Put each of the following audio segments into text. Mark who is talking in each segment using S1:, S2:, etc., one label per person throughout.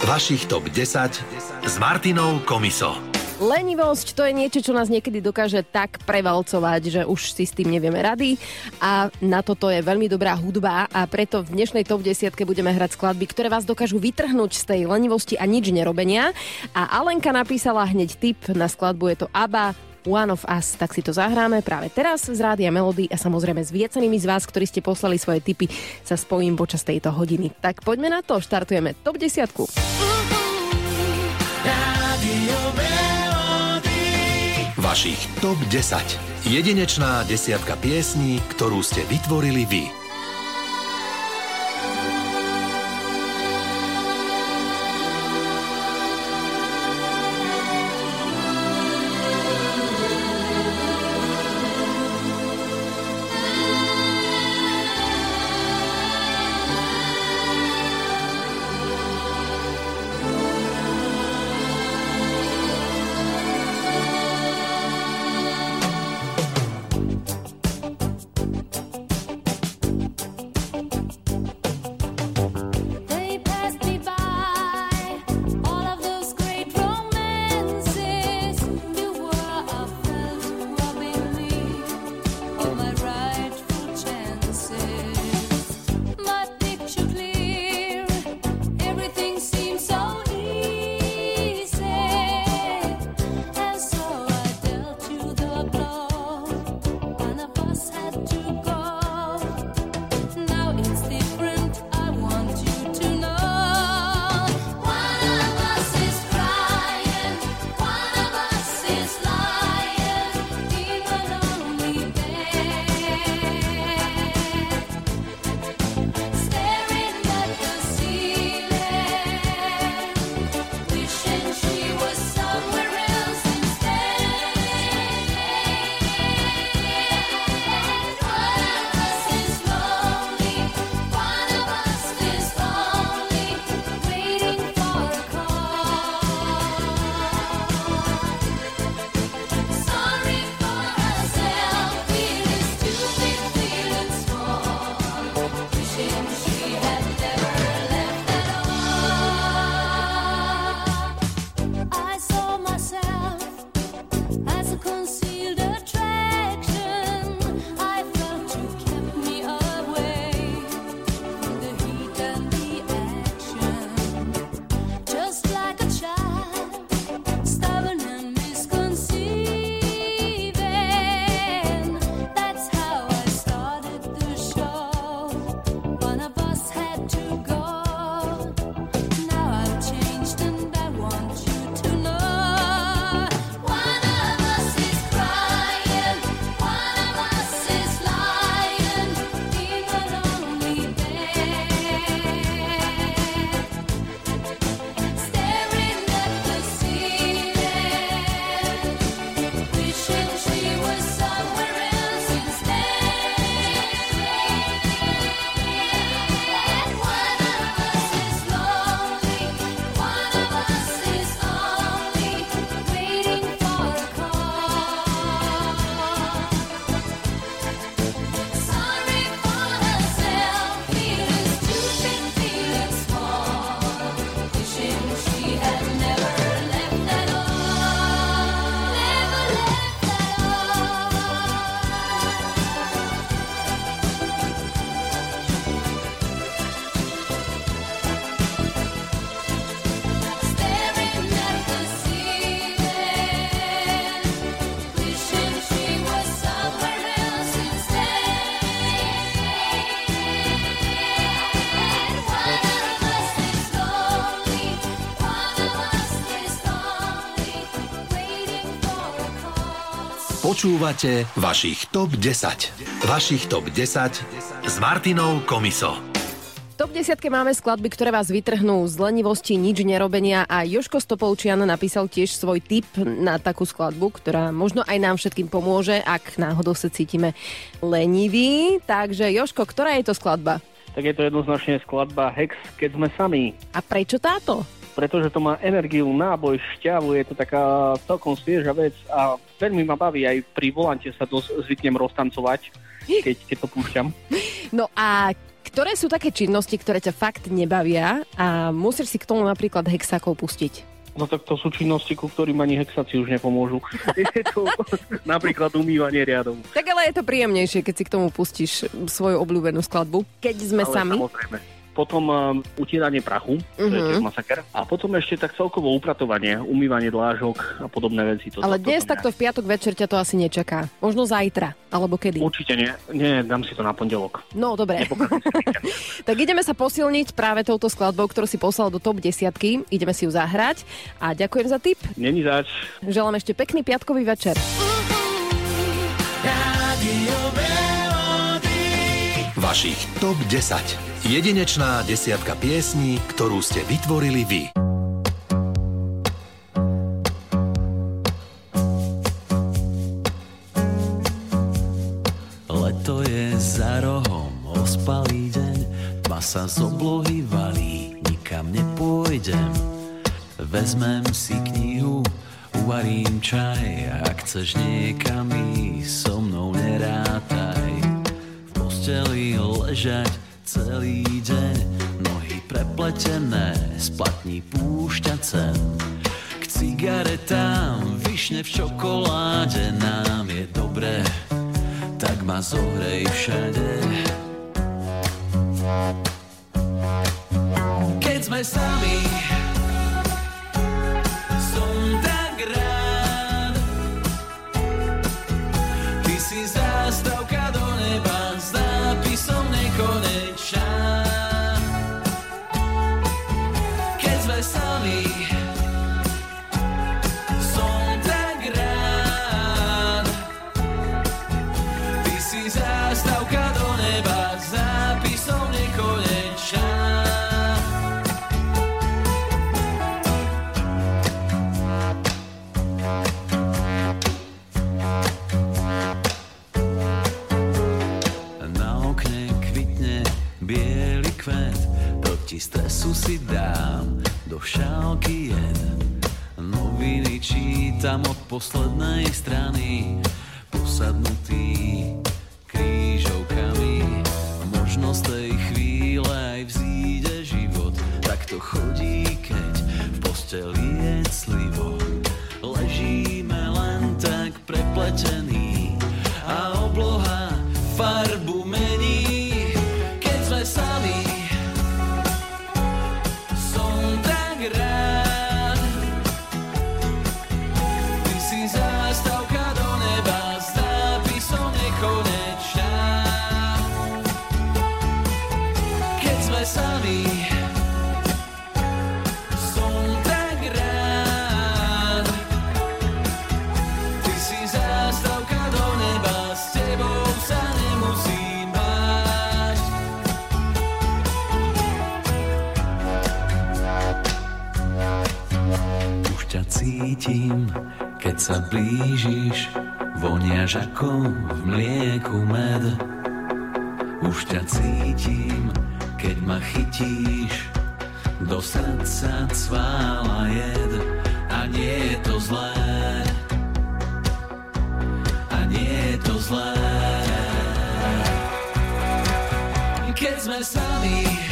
S1: Vašich top 10 s Martinou Komiso.
S2: Lenivosť to je niečo, čo nás niekedy dokáže tak prevalcovať, že už si s tým nevieme rady a na toto je veľmi dobrá hudba a preto v dnešnej top 10 budeme hrať skladby, ktoré vás dokážu vytrhnúť z tej lenivosti a nič nerobenia. A Alenka napísala hneď tip na skladbu, je to ABBA One of Us, tak si to zahráme práve teraz z Rádia Melody a samozrejme s viecenými z vás, ktorí ste poslali svoje tipy, sa spojím počas tejto hodiny. Tak poďme na to, štartujeme top 10.
S1: Vašich top 10. Jedinečná desiatka piesní, ktorú ste vytvorili vy.
S3: consigo.
S1: Počúvate vašich top 10. Vašich top 10 s Martinou Komiso.
S2: V top 10 máme skladby, ktoré vás vytrhnú z lenivosti, nič nerobenia a Joško Stopolčian napísal tiež svoj tip na takú skladbu, ktorá možno aj nám všetkým pomôže, ak náhodou sa cítime leniví. Takže Joško, ktorá je to skladba?
S4: tak je to jednoznačne skladba Hex, keď sme sami.
S2: A prečo táto?
S4: Pretože to má energiu, náboj, šťavu, je to taká celkom svieža vec a veľmi ma baví aj pri volante sa dosť zvyknem roztancovať, keď, keď to púšťam.
S2: No a Ktoré sú také činnosti, ktoré ťa fakt nebavia a musíš si k tomu napríklad hexákov pustiť?
S4: No tak to sú činnosti, ku ktorým ani hexaci už nepomôžu. Je to napríklad umývanie riadov.
S2: Tak ale je to príjemnejšie, keď si k tomu pustíš svoju obľúbenú skladbu. Keď sme
S4: Ale
S2: sami.
S4: Samozrejme. Potom um, utieranie prachu, to je
S2: Mhm.
S4: tiež masaker. A potom ešte tak celkovo upratovanie, umývanie dlážok a podobné veci. To,
S2: Ale
S4: to,
S2: dnes
S4: to,
S2: takto v piatok večer ťa to asi nečaká. Možno zajtra, alebo kedy.
S4: Určite nie. Nie, dám si to na pondelok.
S2: No, dobre. tak ideme sa posilniť práve touto skladbou, ktorú si poslal do top desiatky. Ideme si ju zahrať a ďakujem za tip.
S4: Není zač.
S2: Želám ešte pekný piatkový večer.
S1: Vašich TOP 10. Jedinečná desiatka piesní, ktorú ste vytvorili vy.
S5: Leto je za rohom, ospalý deň, tma sa z oblohy valí, nikam nepôjdem. Vezmem si knihu, uvarím čaj, ak chceš niekam ísť. Posteli ležať celý deň, nohy prepletené, splatní púšťa. K cigaretám, vyšne v čokoláde, nám je dobré, tak ma zohrej všade. Keď sme sami, proti stresu si dám do šálky jed. Noviny čítam od poslednej strany, posadnutý krížovkami. Možno z tej chvíle aj vzíde život, tak to chodí, keď v posteli je clivo. Sa blížiš, voniaš ako v mlieku med. Už ťa cítim, keď ma chytíš, do srdca cvála jed a nie je to zlé. A nie je to zlé. Keď sme sami,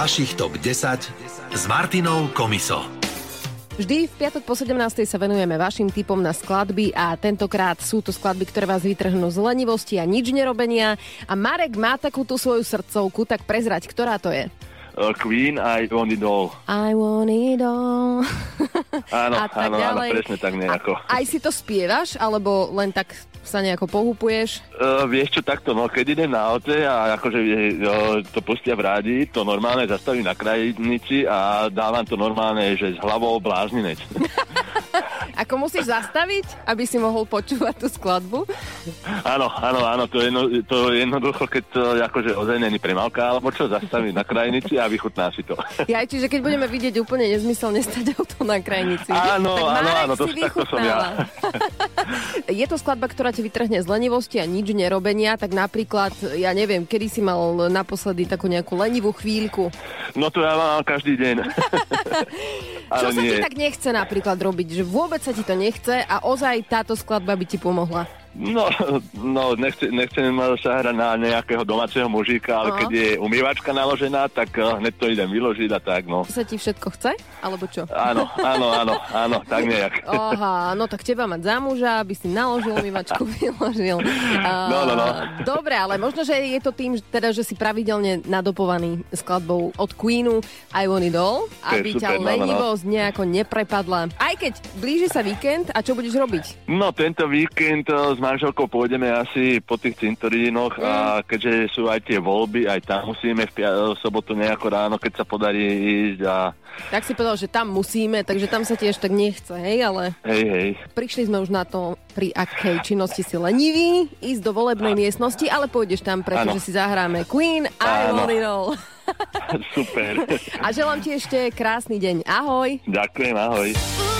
S1: Vašich TOP 10 s Martinou Komiso.
S2: Vždy v piatok po 17. sa venujeme vašim typom na skladby a tentokrát sú to skladby, ktoré vás vytrhnú z lenivosti a nič nerobenia. A Marek má takúto svoju srdcovku, tak prezrať, ktorá to je?
S6: Uh, Queen, I want it all.
S2: I want it all.
S6: Áno,
S2: A tak
S6: áno, áno,
S2: ďalej.
S6: presne tak nejako.
S2: Aj si to spievaš, alebo len tak sa nejako pohupuješ?
S6: Uh, vieš čo, takto, no keď idem na aute a akože uh, to pustia v rádi, to normálne zastavím na krajnici a dávam to normálne, že s hlavou blázninec.
S2: Ako musíš zastaviť, aby si mohol počúvať tú skladbu?
S6: áno, áno, áno, to je, jedno, to je jednoducho, keď to akože ozaj není premávka, alebo čo, zastavím na krajnici a vychutná si to.
S2: Ja, čiže keď budeme vidieť úplne nezmyselne stať auto na krajnici.
S6: Áno,
S2: tak
S6: áno, áno, to- takto som ja.
S2: Je to skladba, ktorá ti vytrhne z lenivosti a nič nerobenia, tak napríklad, ja neviem, kedy si mal naposledy takú nejakú lenivú chvíľku.
S6: No to ja mám každý deň.
S2: Čo sa
S6: nie.
S2: ti tak nechce napríklad robiť, že vôbec sa ti to nechce a ozaj táto skladba by ti pomohla.
S6: No, no nechce, nechcem sa hrať na nejakého domáceho mužíka, ale
S2: Aha.
S6: keď je umývačka naložená, tak eh, hneď to idem vyložiť a tak, no.
S2: Sa ti všetko chce? Alebo čo?
S6: Áno, áno, áno, áno, tak nejak.
S2: Aha, no tak teba mať za muža, aby si naložil umývačku, vyložil.
S6: No, no, no.
S2: Dobre, ale možno, že je to tým, teda, že si pravidelne nadopovaný skladbou od Queenu I Want It All, aby
S6: super,
S2: ťa
S6: no, no, no.
S2: lenivosť nejako neprepadla. Aj keď blíži sa víkend, a čo budeš robiť?
S6: No, tento víkend eh, s manželkou pôjdeme asi po tých cintorínoch a keďže sú aj tie voľby, aj tam musíme v, pia- v sobotu nejako ráno, keď sa podarí ísť a
S2: Tak si povedal, že tam musíme, takže tam sa tiež tak nechce, hej, ale
S6: hej, hej.
S2: prišli sme už na to, pri akej činnosti si lenivý, ísť do volebnej miestnosti, ale pôjdeš tam, pretože
S6: Áno.
S2: si zahráme Queen I. Want It All.
S6: Super.
S2: A želám ti ešte krásny deň. Ahoj.
S6: Ďakujem, ahoj.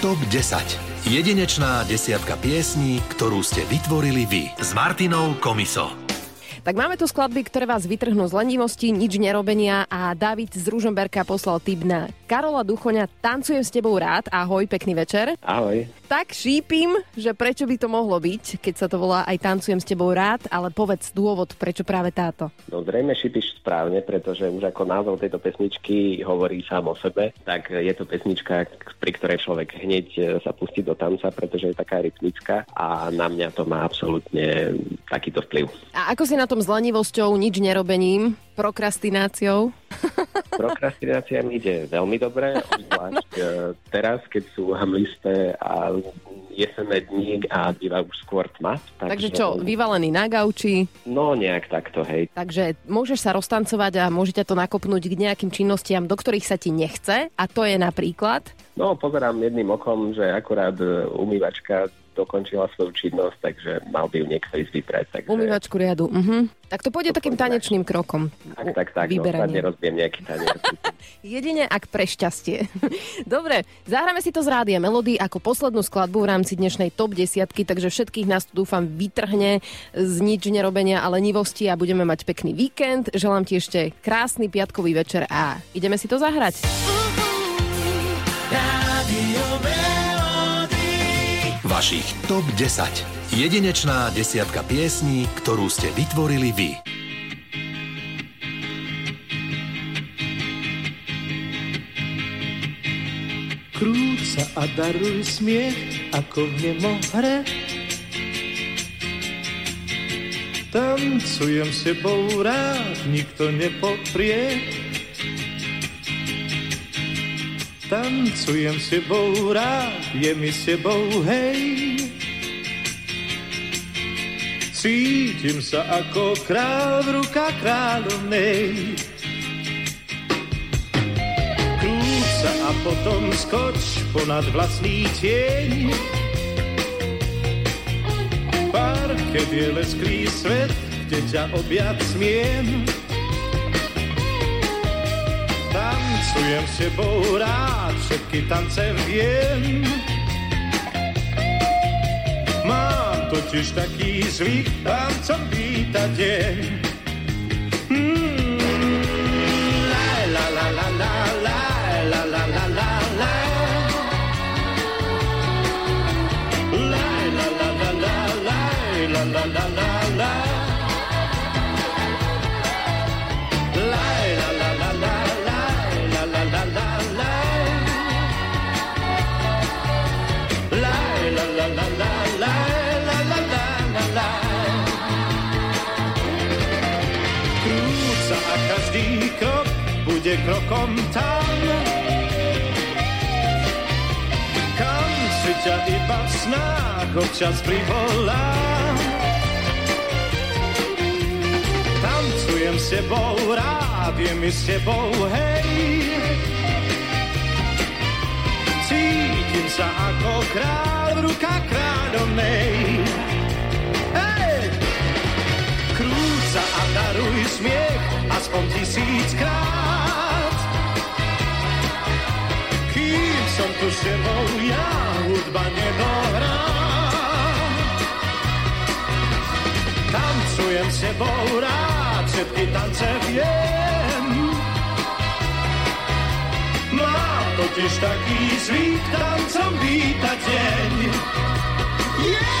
S1: TOP 10. Jedinečná desiatka piesní, ktorú ste vytvorili vy. S Martinou Komiso.
S2: Tak máme tu skladby, ktoré vás vytrhnú z lenivosti, nič nerobenia a David z Ružomberka poslal tip na Karola Duchoňa Tancujem s tebou rád. Ahoj, pekný večer.
S4: Ahoj.
S2: Tak šípim, že prečo by to mohlo byť, keď sa to volá aj Tancujem s tebou rád, ale povedz dôvod, prečo práve táto.
S7: No zrejme šípiš správne, pretože už ako názov tejto pesničky hovorí sám o sebe, tak je to pesnička, pri ktorej človek hneď e, sa pustí do tanca, pretože je taká rytmická a na mňa to má absolútne takýto vplyv.
S2: A ako si na tom s lenivosťou, nič nerobením, prokrastináciou?
S7: Prokrastinácia mi ide veľmi dobre, obzvlášť e, teraz, keď sú hamlisté a jesenné dní a býva už skôr tma.
S2: Takže čo, vyvalený na gauči,
S7: No nejak takto, hej.
S2: takže môžeš sa roztancovať a môžete to nakopnúť k nejakým činnostiam, do ktorých sa ti nechce a to je napríklad...
S7: No pozerám jedným okom, že akurát e, umývačka dokončila svoju činnosť, takže mal by ju niekto ísť vyprať. Takže...
S2: Umývačku riadu. Mhm. Tak to pôjde
S7: To
S2: takým tanečným krokom.
S7: Tak, tak, tak, no,
S2: Vyberanie.
S7: nejaký tanier.
S2: Jedine ak pre šťastie. Dobre, zahráme si to z rádia Melody ako poslednú skladbu v rámci dnešnej top 10, takže všetkých nás tu dúfam vytrhne z nič nerobenia a lenivosti a budeme mať pekný víkend. Želám ti ešte krásny piatkový večer a ideme si to zahrať.
S1: Vašich TOP 10. Jedinečná desiatka piesní, ktorú ste vytvorili vy.
S8: Krúť sa a daruj smiech ako v nemohre. Tancujem s tebou rád, nikto nepoprie. Tancujem s tebou rád, je mi s tebou hej. Cítim sa ako král v rukách kráľovnej. Krúť sa a potom skoč ponad vlastný tieň. Parket je lesklý svet, kde ťa objať smiem. Tancuję się, bo rad szybki tancem wiem. Mam tu taki zwyk, tancą wita dzień. La la la la la la la la la la. La la la la la la la krokom tam, kam si ťa iba v snách občas privolám. Tancujem s tebou rád, je mi s tebou hej. Cítim sa ako král v rukách kráľovnej. Sa a daruj smiech aspoň tisíckrát. są tu szybą, ja łódba nie dogram. Tancuję się, bo raczej tance wiem. Ma totiż taki zwik, tancom wita dzień. Yeah!